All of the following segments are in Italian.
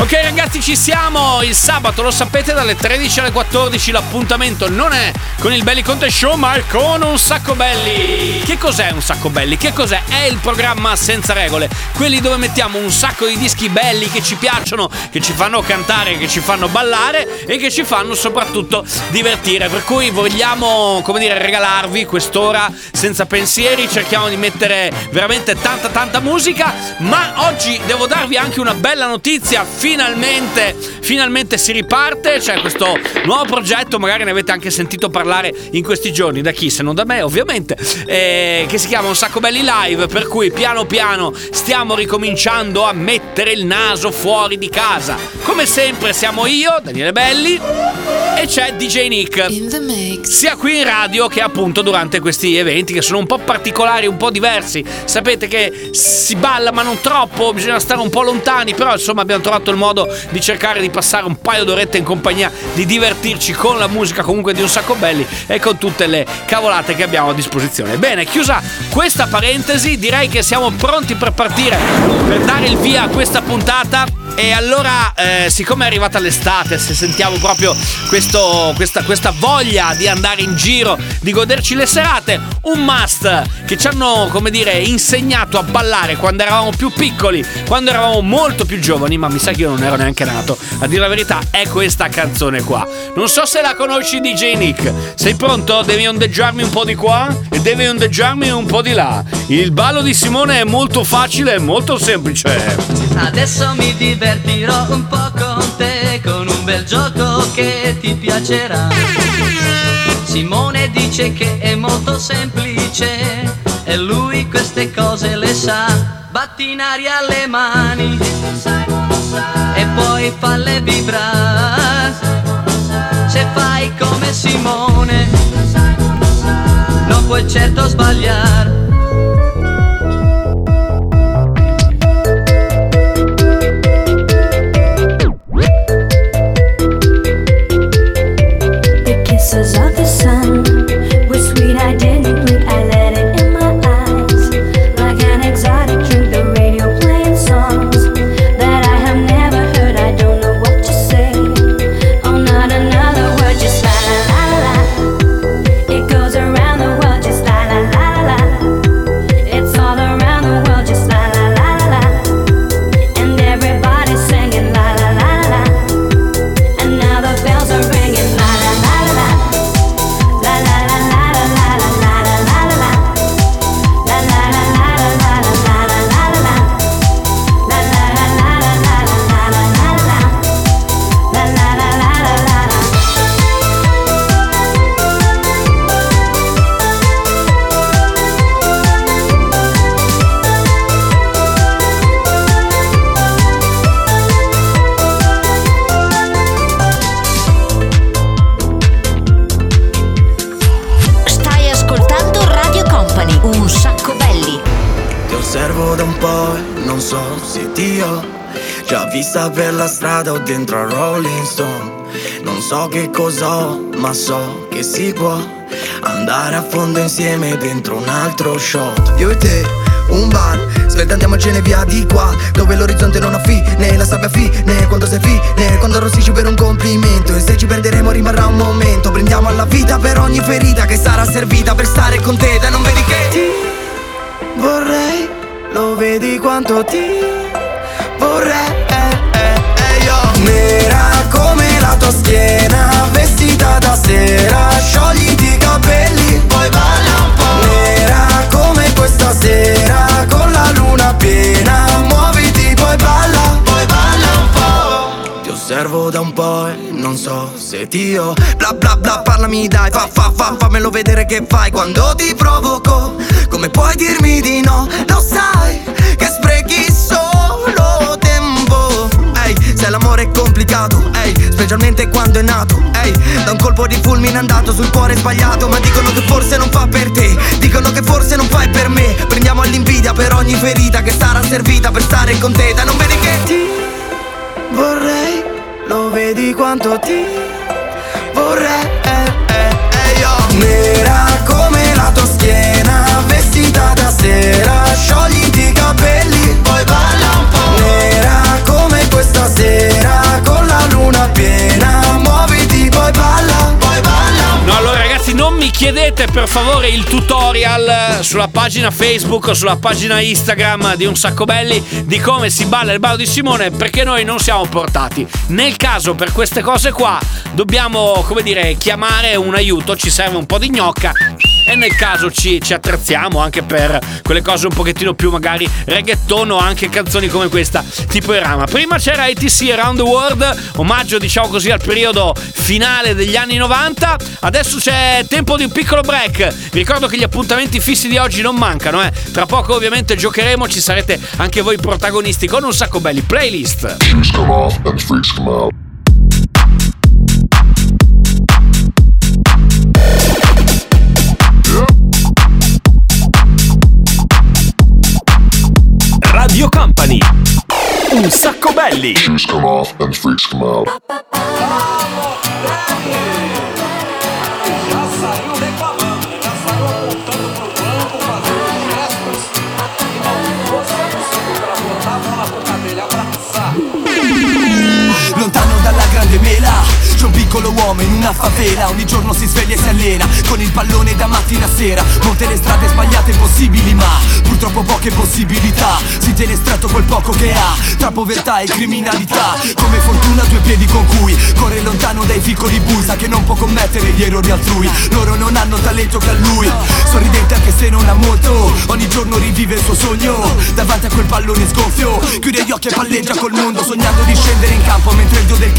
Ok ragazzi ci siamo, il sabato lo sapete dalle 13 alle 14 l'appuntamento non è con il Belli Conte Show ma è con un sacco belli. Che cos'è un sacco belli? Che cos'è? È il programma senza regole, quelli dove mettiamo un sacco di dischi belli che ci piacciono, che ci fanno cantare, che ci fanno ballare e che ci fanno soprattutto divertire. Per cui vogliamo, come dire, regalarvi quest'ora senza pensieri, cerchiamo di mettere veramente tanta tanta musica, ma oggi devo darvi anche una bella notizia finalmente, finalmente si riparte. C'è questo nuovo progetto, magari ne avete anche sentito parlare in questi giorni, da chi se non da me ovviamente, eh, che si chiama Un sacco belli live, per cui piano piano stiamo ricominciando a mettere il naso fuori di casa. Come sempre siamo io, Daniele Belli, e c'è DJ Nick. Sia qui in radio che appunto durante questi eventi che sono un po' particolari, un po' diversi. Sapete che si balla ma non troppo, bisogna stare un po' lontani, però insomma abbiamo trovato il modo di cercare di passare un paio d'orette in compagnia, di divertirci con la musica comunque di un sacco belli e con tutte le cavolate che abbiamo a disposizione. Bene, chiusa questa parentesi, direi che siamo pronti per partire, per dare il via a questa puntata. E allora, eh, siccome è arrivata l'estate, se sentiamo proprio questo, questa, questa voglia di andare in giro, di goderci le serate, un must che ci hanno, come dire, insegnato a ballare quando eravamo più piccoli, quando eravamo molto più giovani, ma mi sa che io non ero neanche nato, a dire la verità, è questa canzone qua. Non so se la conosci DJ Nick. Sei pronto? Devi ondeggiarmi un po' di qua e devi ondeggiarmi un po' di là. Il ballo di Simone è molto facile e molto semplice. Adesso mi divertirò un po' con te con un bel gioco che ti piacerà. Simone dice che è molto semplice e lui queste cose le sa. Batti in aria le mani e poi falle vibrare. Se fai come Simone non puoi certo sbagliare. Che cos'ho, ma so che si può andare a fondo insieme dentro un altro shot. Io e te, un bar, svelta andiamocene via di qua, dove l'orizzonte non ha fine, la sabbia fine, quando sei fine, quando arrossisci per un complimento. E se ci perderemo rimarrà un momento, prendiamo alla vita per ogni ferita che sarà servita per stare con te, da non vedi che ti vorrei, lo vedi quanto ti vorrei. Nera come la tua schiena, vestita da sera, sciogliti i capelli, poi balla un po'. Nera come questa sera, con la luna piena, muoviti, poi balla, poi balla un po'. Ti osservo da un po' e non so se ti ho Bla bla bla parlami dai fa fa fa Fammelo vedere che fai quando ti provoco Come puoi dirmi di no Lo sai che sprechi Se l'amore è complicato Ehi, specialmente quando è nato Ehi, da un colpo di fulmine andato sul cuore sbagliato Ma dicono che forse non fa per te Dicono che forse non fai per me. Prendiamo all'invidia per ogni ferita Che sarà servita per stare con te Da non vedi che ti vorrei Lo vedi quanto ti vorrei eh, eh, eh, io. Nera come la tua schiena chiedete per favore il tutorial sulla pagina Facebook o sulla pagina Instagram di Un Sacco Belli di come si balla il ballo di Simone perché noi non siamo portati. Nel caso per queste cose qua dobbiamo, come dire, chiamare un aiuto, ci serve un po' di gnocca e nel caso ci, ci attrezziamo anche per quelle cose un pochettino più magari reggaeton o anche canzoni come questa tipo Irama. Prima c'era ATC Around the World, omaggio diciamo così al periodo finale degli anni 90, adesso c'è tempo di un piccolo break. Vi ricordo che gli appuntamenti fissi di oggi non mancano, eh. Tra poco ovviamente giocheremo, ci sarete anche voi protagonisti con un sacco belli playlist. Radio Company. Un sacco belli. Shoes come off and freaks come out. C'è un piccolo uomo in una favela Ogni giorno si sveglia e si allena Con il pallone da mattina a sera. Molte le strade sbagliate possibili ma Purtroppo poche possibilità. Si tiene stretto quel poco che ha Tra povertà e criminalità. Come fortuna due piedi con cui Corre lontano dai piccoli bui Sa che non può commettere gli errori altrui. Loro non hanno talento che ha lui Sorridente anche se non ha molto. Ogni giorno rivive il suo sogno Davanti a quel pallone sgonfio. Chiude gli occhi e palleggia col mondo Sognando di scendere in campo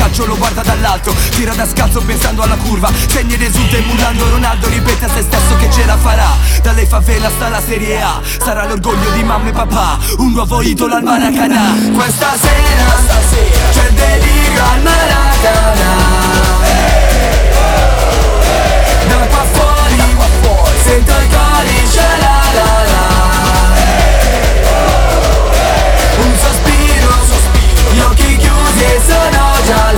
calcio lo guarda dall'alto Tira da scalzo pensando alla curva Segna ed esulta emulando Ronaldo Ripete a se stesso che ce la farà Dalle favela sta la Serie A Sarà l'orgoglio di mamma e papà Un nuovo idolo al Maracanã. Questa sera, C'è il delirio al Maracanã. Da qua fuori Sento il codice la la la. Un sospiro, gli occhi chiusi e sono già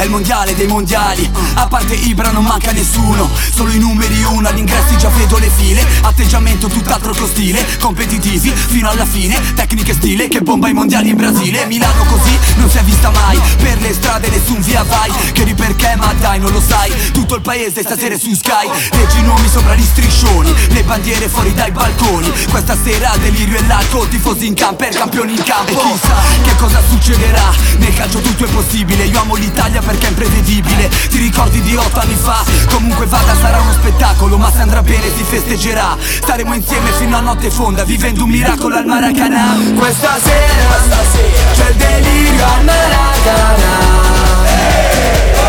È il mondiale dei mondiali. A parte Ibra non manca nessuno. Solo i numeri uno agli ingressi già vedo le file. Atteggiamento tutt'altro che ostile. Competitivi fino alla fine. Tecniche e stile che bomba i mondiali in Brasile. Milano così non si è vista mai. Per le strade nessun via vai. Chiedi perché ma dai non lo sai. Tutto il paese stasera è su Sky. Leggi i nomi sopra gli striscioni. Le bandiere fuori dai balconi. Questa sera delirio e l'alcol Tifosi in camper, campioni in campo. E chissà che cosa succederà? Nel calcio tutto è possibile. Io amo l'Italia perché è imprevedibile. Ti ricordi di otto anni fa? Comunque vada sarà uno spettacolo Ma se andrà bene si festeggerà. Staremo insieme fino a notte fonda Vivendo un miracolo al Maracanã. Questa sera, C'è il delirio al Maracanã. Da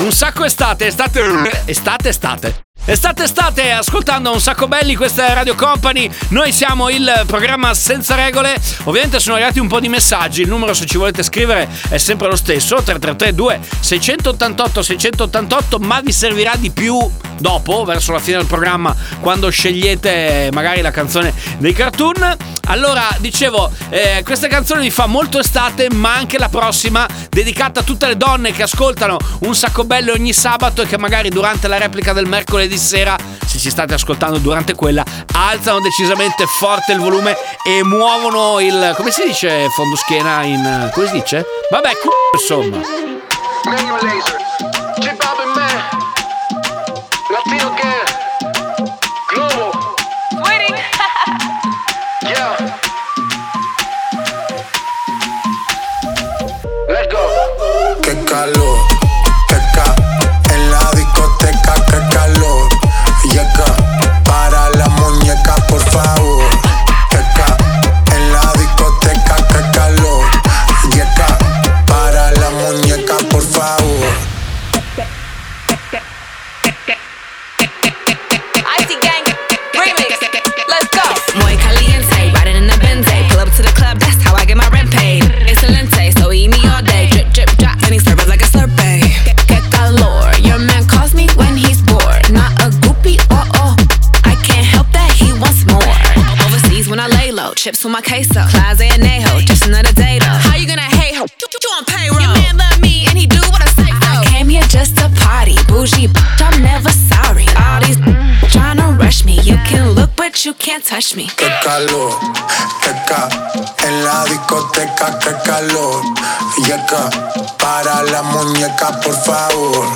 un sacco estate, estate, estate, estate. Estate, estate, ascoltando un sacco belli, questa Radio Company, noi siamo il programma senza regole, ovviamente sono arrivati un po' di messaggi, il numero se ci volete scrivere è sempre lo stesso, 3332 688 688, ma vi servirà di più dopo, verso la fine del programma, quando scegliete magari la canzone dei cartoon. Allora, dicevo, eh, questa canzone mi fa molto estate, ma anche la prossima, dedicata a tutte le donne che ascoltano un sacco bello ogni sabato e che magari durante la replica del mercoledì venerdì sera, se ci state ascoltando durante quella, alzano decisamente forte il volume e muovono il. come si dice fondo schiena in. come si dice? Vabbè, c***o insomma. Che calore queso. Closet and Neho, just another day though. How you gonna hate her? You, you on payroll. Your man love me and he do what I say. I came here just to party, bougie. bitch, I'm never sorry. All these trying to rush me. You can look, but you can't touch me. que calor, que ca. En la discoteca, que calor. Llega para la muñeca, por favor.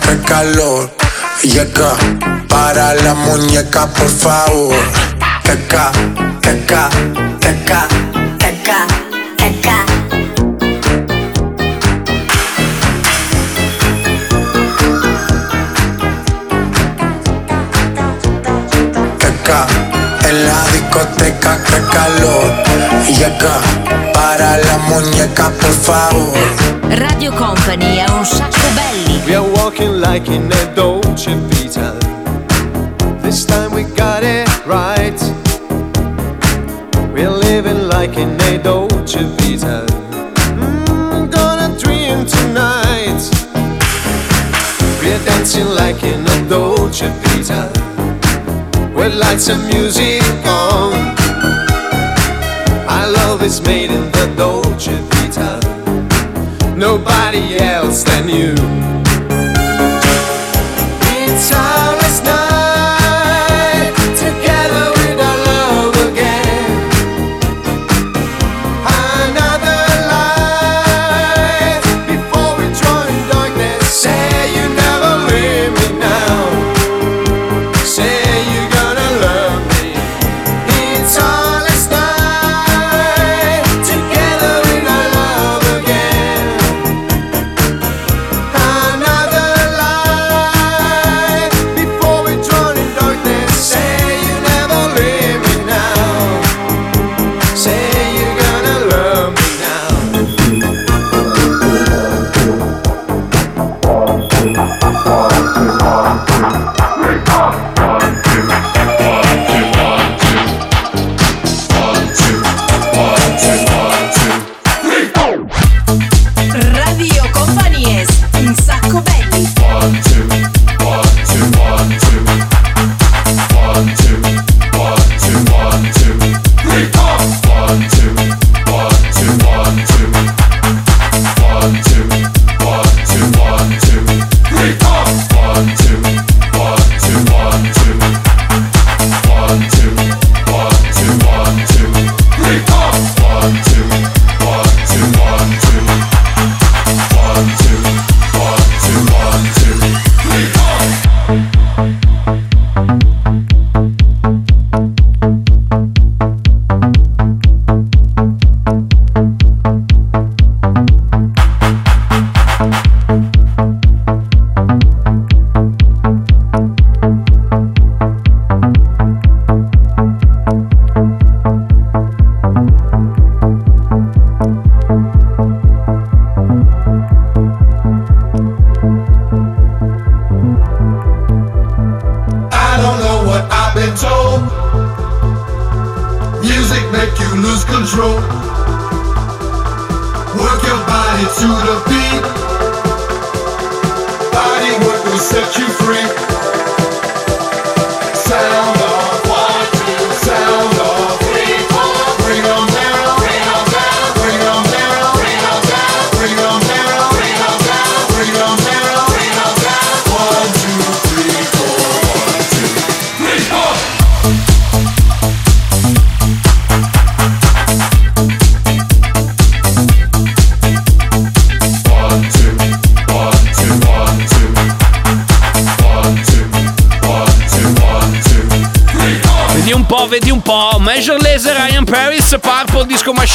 Que calor. Llega para la muñeca, por favor. Que ca. Que ca. Que ca. En la discoteca, que calor. Llega para la muñeca, por favor. Radio Company è un sacco belli. We are walking like in a Dolce Vita. This time we got it right. We're living like in a Dolce Vita. Mm, gonna dream tonight. We're dancing like in a Dolce Vita. With lights and music on. Our love is made in the Dolce Vita. Nobody else than you. To the beat.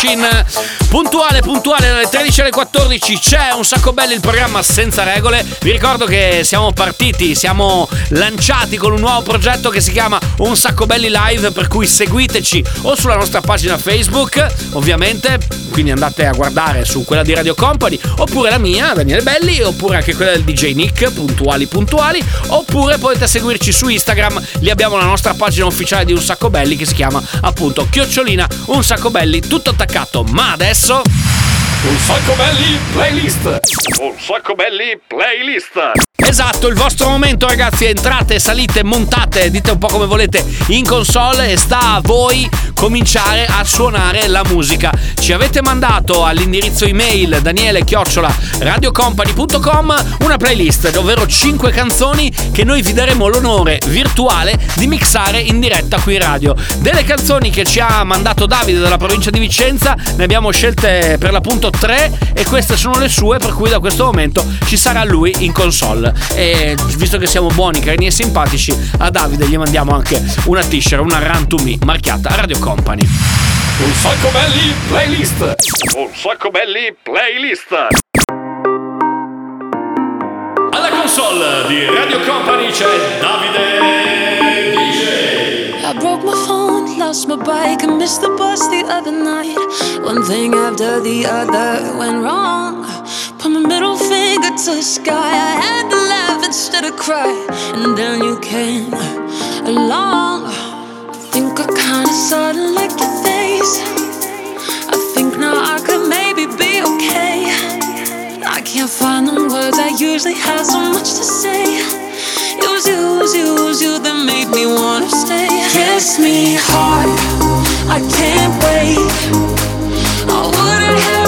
Machine. Puntuale, puntuale, dalle 13 alle 14 c'è un sacco bello il programma senza regole. Vi ricordo che siamo partiti, siamo lanciati con un nuovo progetto che si chiama Un sacco belli live, per cui seguiteci o sulla nostra pagina Facebook, ovviamente, quindi andate a guardare su quella di Radio Company, oppure la mia, Daniele Belli, oppure anche quella del DJ Nick, puntuali puntuali, oppure potete seguirci su Instagram, lì abbiamo la nostra pagina ufficiale di Un sacco belli che si chiama appunto Chiocciolina Un sacco belli, tutto attaccato. Ma adesso Un sacco belli playlist. Un sacco belli playlist. Esatto, il vostro momento ragazzi, entrate, salite, montate, dite un po' come volete in console e sta a voi cominciare a suonare la musica. Ci avete mandato all'indirizzo email daniele radiocompany.com una playlist, ovvero 5 canzoni che noi vi daremo l'onore virtuale di mixare in diretta qui in radio. Delle canzoni che ci ha mandato Davide dalla provincia di Vicenza, ne abbiamo scelte per l'appunto 3 e queste sono le sue, per cui da questo momento ci sarà lui in console. E visto che siamo buoni, carini e simpatici, a Davide gli mandiamo anche una t-shirt, una Run to Me marchiata Radio Company. Un sacco belli playlist. Un sacco belli playlist. Alla console di Radio Company c'è Davide lost my bike, and missed the bus the other night. One thing after the other went wrong. Put my middle finger to the sky. I had to laugh instead of cry. And then you came along. I think I kinda sorta like your face. I think now I could maybe be okay. I can't find the words, I usually have so much to say. It was you, it was you, it was you that made me wanna stay. Kiss me hard, I can't wait. I wouldn't have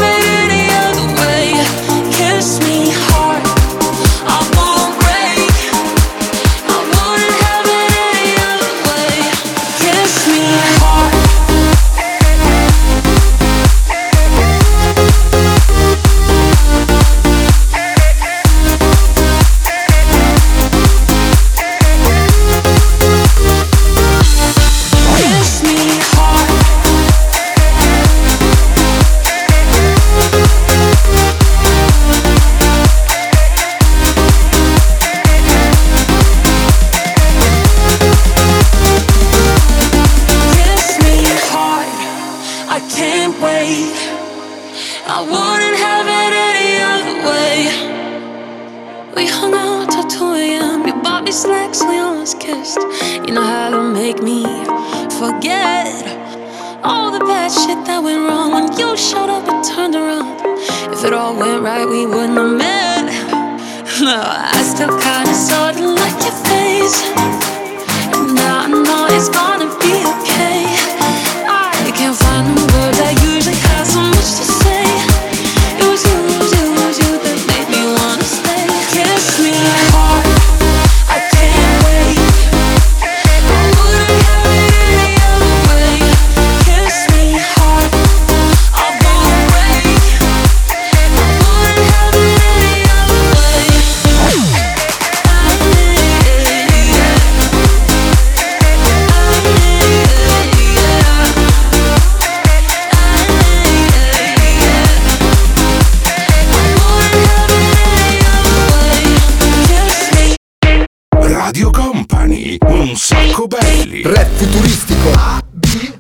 belli. Rap futuristico.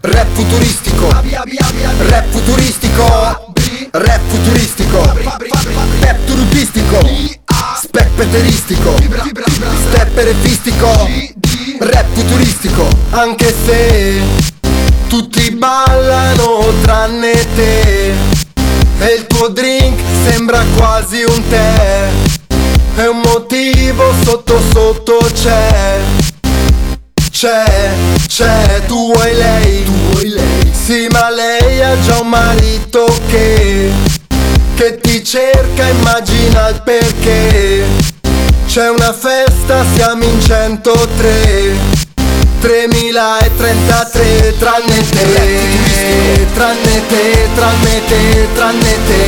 Rap futuristico. Rap futuristico. Rap futuristico. Pep turupistico Spec peteristico Stepperefistico Rap futuristico. Anche se Tutti ballano tranne te. E il tuo drink sembra quasi un tè. E un motivo sotto sotto c'è c'è, c'è, tu vuoi lei, tu vuoi lei? Sì ma lei ha già un marito che Che ti cerca, immagina il perché. C'è una festa, siamo in 103 3033 tranne te Tranne te, tranne te, tranne te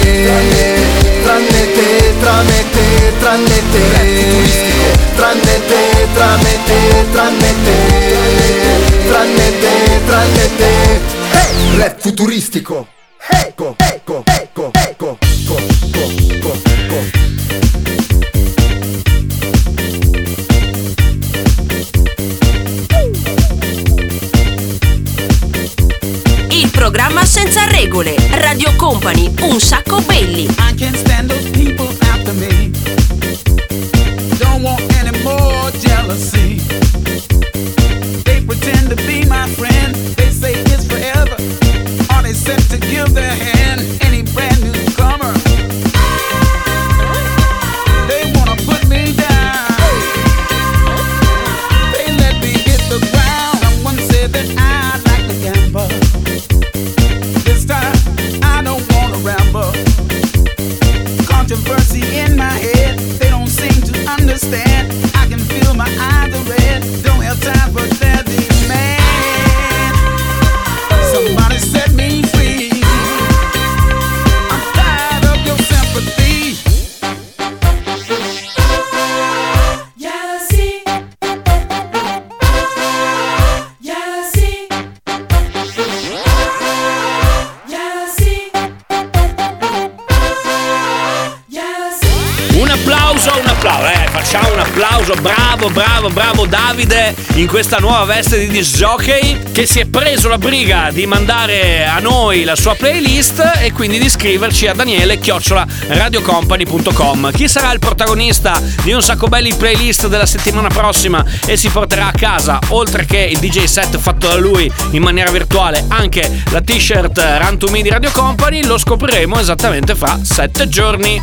Tranne te, tranne te, tranne te Tranne te, tranne te, tranne te tranne te, tranne te rap futuristico Ecco, ecco, ecco, ecco, ecco, programma senza regole. Radio Company, un sacco belli. I can't stand those people after me. Don't want any more jealousy. They pretend to be my friend. They say it's forever. Are they set to give their hand? Any brand newcomer? Davide in questa nuova veste di disc jockey che si è preso la briga di mandare a noi la sua playlist e quindi di scriverci a Daniele chiocciola radiocompany.com. Chi sarà il protagonista di un sacco belli playlist della settimana prossima e si porterà a casa, oltre che il DJ set fatto da lui in maniera virtuale, anche la t-shirt Run to Me di Radio Company, lo scopriremo esattamente fra sette giorni.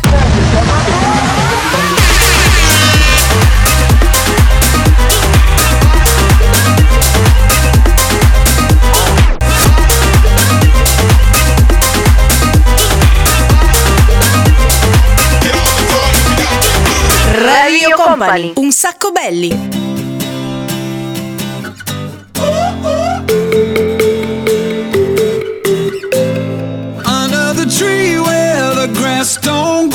Company, un sacco belli. Under the tree where the grass don't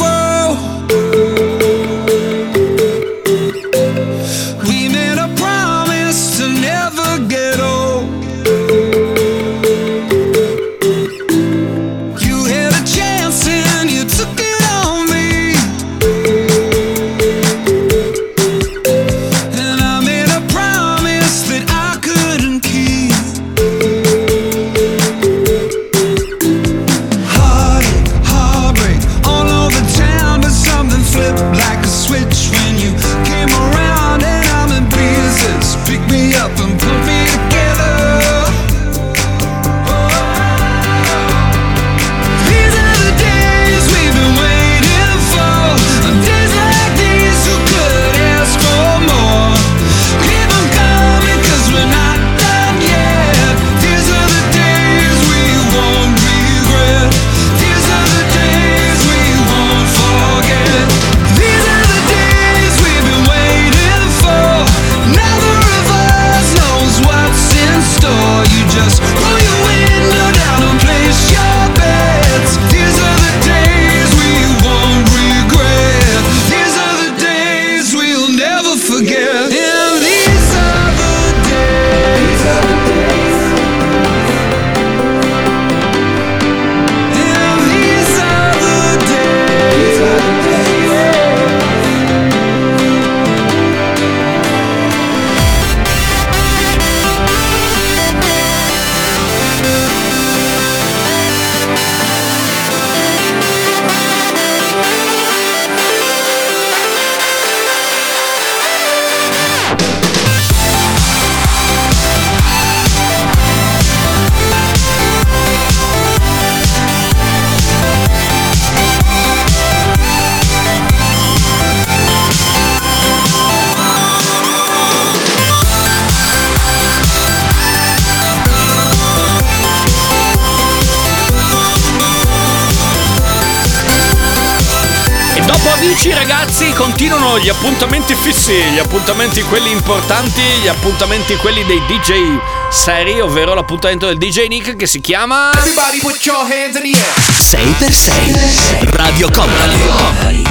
appuntamenti quelli importanti, gli appuntamenti quelli dei DJ seri, ovvero l'appuntamento del DJ Nick che si chiama... Everybody put your hands in the air. 6x6 Radio Company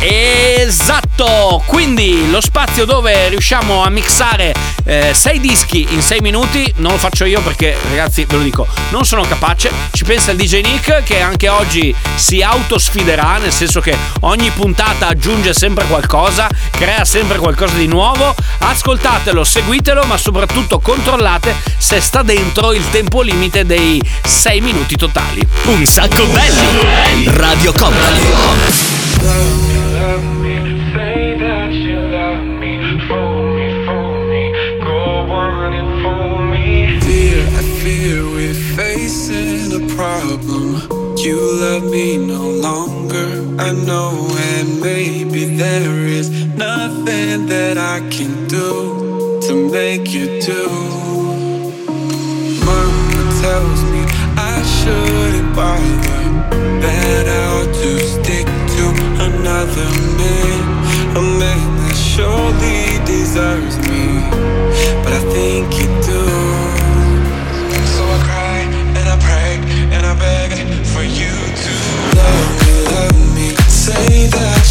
Esatto! Tutto quindi lo spazio dove riusciamo a mixare eh, sei dischi in sei minuti. Non lo faccio io perché, ragazzi, ve lo dico, non sono capace. Ci pensa il DJ Nick che anche oggi si autosfiderà, nel senso che ogni puntata aggiunge sempre qualcosa, crea sempre qualcosa di nuovo. Ascoltatelo, seguitelo, ma soprattutto controllate se sta dentro il tempo limite dei sei minuti totali. Un sacco belli. Radio Company. You love me no longer, I know, and maybe there is nothing that I can do to make you do. Mama tells me I shouldn't bother, that I ought to stick to another man, a man that surely deserves me, but I think you Say that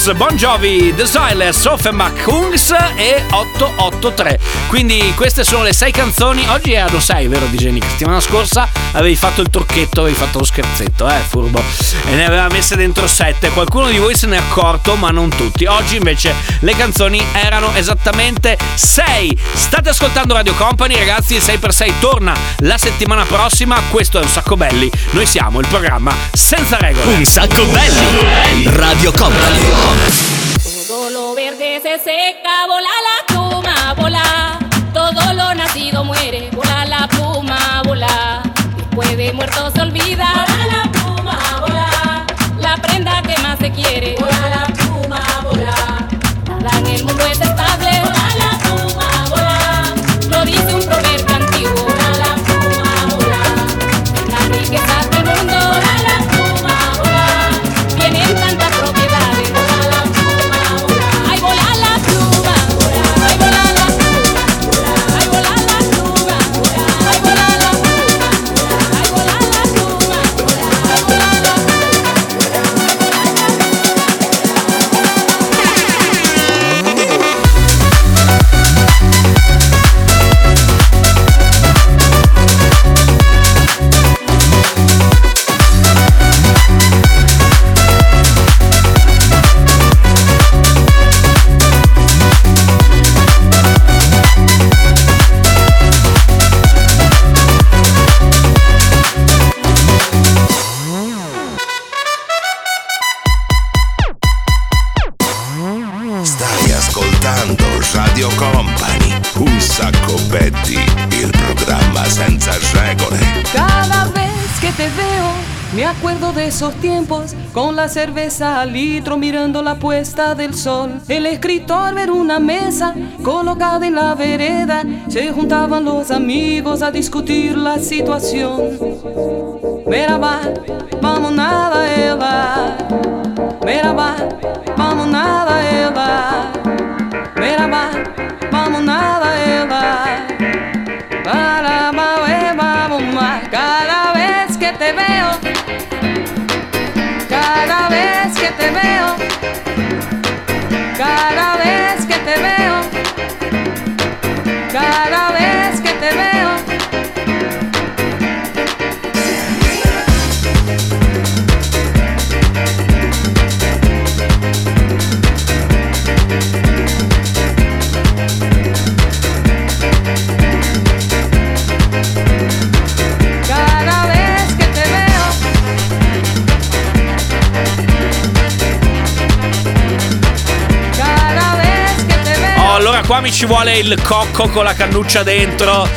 Colors, Bon Jovi, The Silas, Offenbach, Kungs e 883. Quindi queste sono le sei canzoni. Oggi erano sei, vero DJ Nick? Settimana scorsa avevi fatto il trucchetto, avevi fatto lo scherzetto, eh, furbo. E ne aveva messe dentro sette. Qualcuno di voi se n'è accorto, ma non tutti. Oggi invece le canzoni erano esattamente sei. State ascoltando Radio Company, ragazzi. Il 6x6 torna la settimana prossima. Questo è un sacco belli. Noi siamo il programma senza regole. Un sacco belli. Radio Company. Todo lo verde se seca, vola la pluma, vola. Todo lo nacido muere, vola la pluma, vola. Después de muerto se olvida, vola la pluma, vola. La prenda que más se quiere, esos tiempos, con la cerveza al litro mirando la puesta del sol. El escritor ver una mesa colocada en la vereda, se juntaban los amigos a discutir la situación. Merhaba, vamos nada ela. Merhaba, vamos vamos nada ela. Mira va, vamos nada ela. Vez que te veo, cada vez que te veo, cada mi ci vuole il cocco con la cannuccia dentro.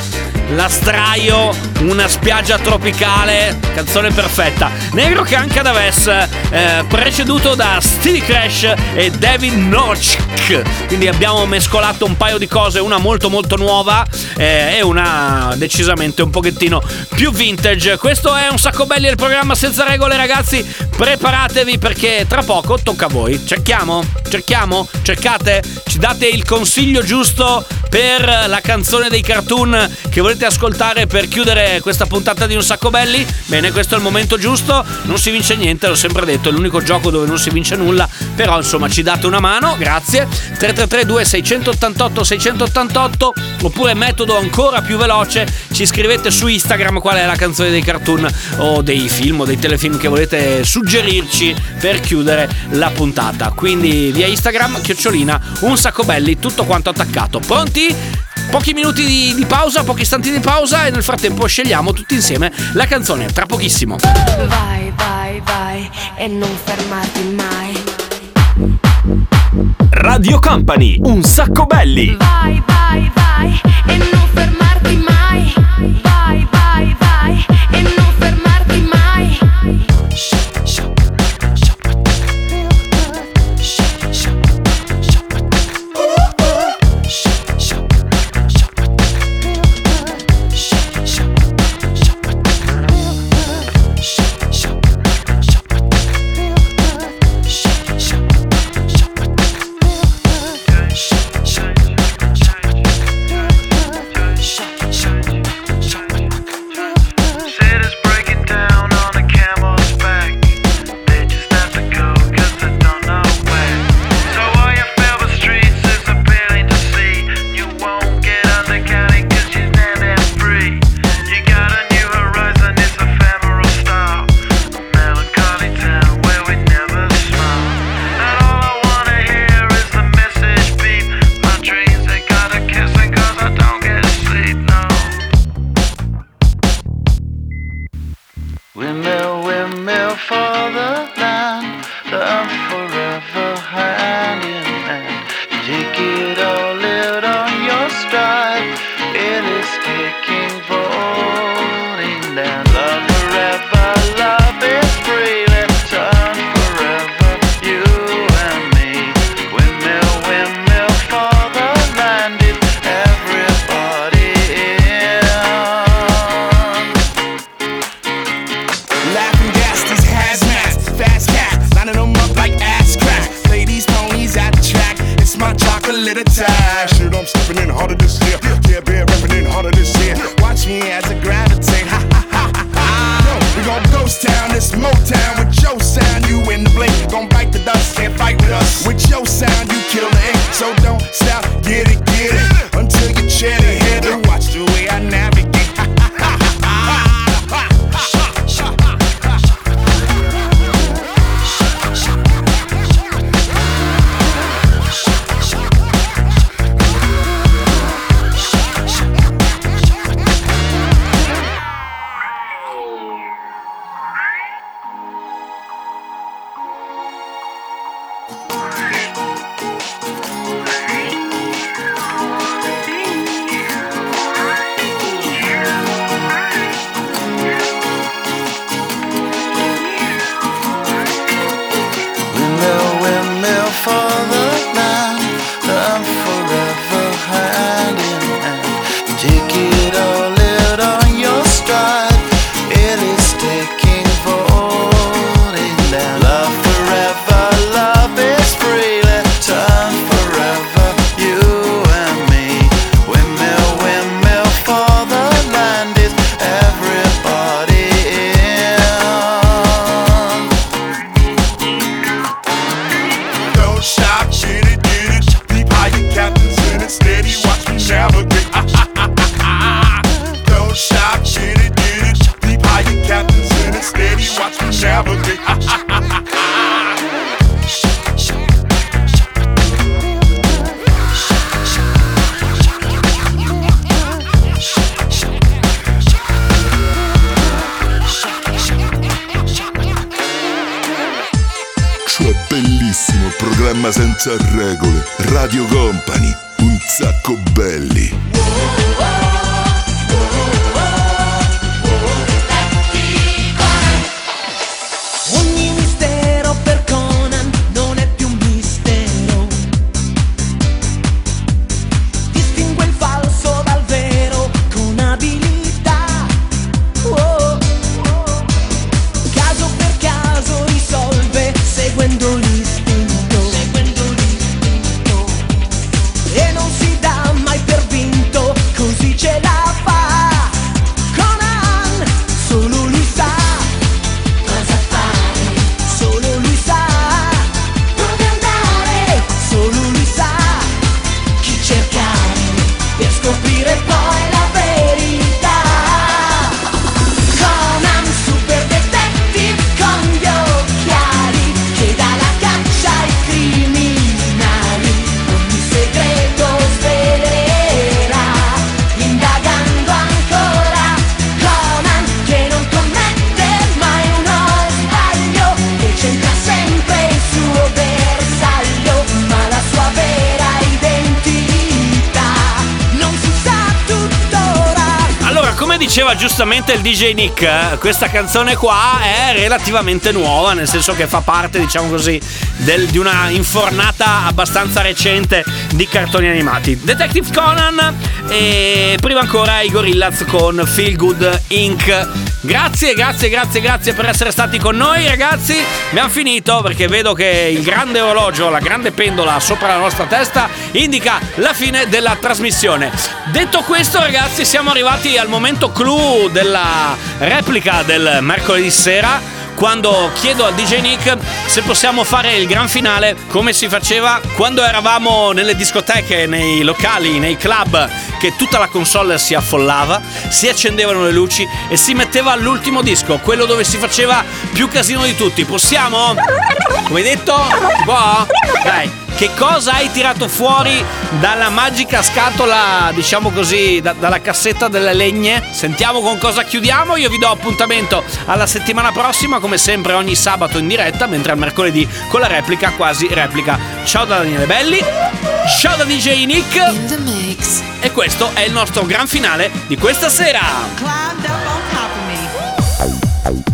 La straio, una spiaggia tropicale, canzone perfetta. Negro che anche ad Aves, eh, preceduto da Stevie Crash e David Notch. Quindi abbiamo mescolato un paio di cose, una molto molto nuova eh, e una decisamente un pochettino più vintage. Questo è un sacco belli il programma senza regole, ragazzi. Preparatevi perché tra poco tocca a voi. Cerchiamo? Cerchiamo? Cercate? Ci date il consiglio giusto per la canzone dei cartoon che volete ascoltare per chiudere questa puntata di Un Sacco Belli? Bene, questo è il momento giusto. Non si vince niente, l'ho sempre detto, è l'unico gioco dove non si vince nulla. Però insomma ci date una mano, grazie. 3332 688 688 oppure metodo ancora più veloce, ci scrivete su Instagram qual è la canzone dei cartoon o dei film o dei telefilm che volete suggerirci per chiudere la puntata. Quindi via Instagram, chiocciolina, un sacco belli, tutto quanto attaccato. Pronti? Pochi minuti di, di pausa, pochi istanti di pausa e nel frattempo scegliamo tutti insieme la canzone. Tra pochissimo. Vai, vai, vai e non fermarti mai. Radio Company, un sacco belli. Vai, vai, vai e non fermarti mai. Vai, vai, vai e non fermarti mai. Regole. Radio Company, un sacco belli. Giustamente il DJ Nick, eh, questa canzone qua è relativamente nuova, nel senso che fa parte, diciamo così, del- di una infornata abbastanza recente di cartoni animati. Detective Conan e prima ancora i Gorillaz con Feel Good Inc. Grazie, grazie, grazie, grazie per essere stati con noi ragazzi. Abbiamo finito perché vedo che il grande orologio, la grande pendola sopra la nostra testa indica la fine della trasmissione. Detto questo ragazzi siamo arrivati al momento clou della replica del mercoledì sera quando chiedo al DJ Nick se possiamo fare il gran finale come si faceva quando eravamo nelle discoteche, nei locali, nei club, che tutta la console si affollava, si accendevano le luci e si metteva l'ultimo disco, quello dove si faceva più casino di tutti. Possiamo? Come detto? Può? Dai. Che cosa hai tirato fuori dalla magica scatola, diciamo così, da- dalla cassetta delle legne? Sentiamo con cosa chiudiamo. Io vi do appuntamento alla settimana prossima, come sempre ogni sabato in diretta, mentre al mercoledì con la replica, quasi replica. Ciao da Daniele Belli, ciao da DJ Nick. E questo è il nostro gran finale di questa sera. Hey.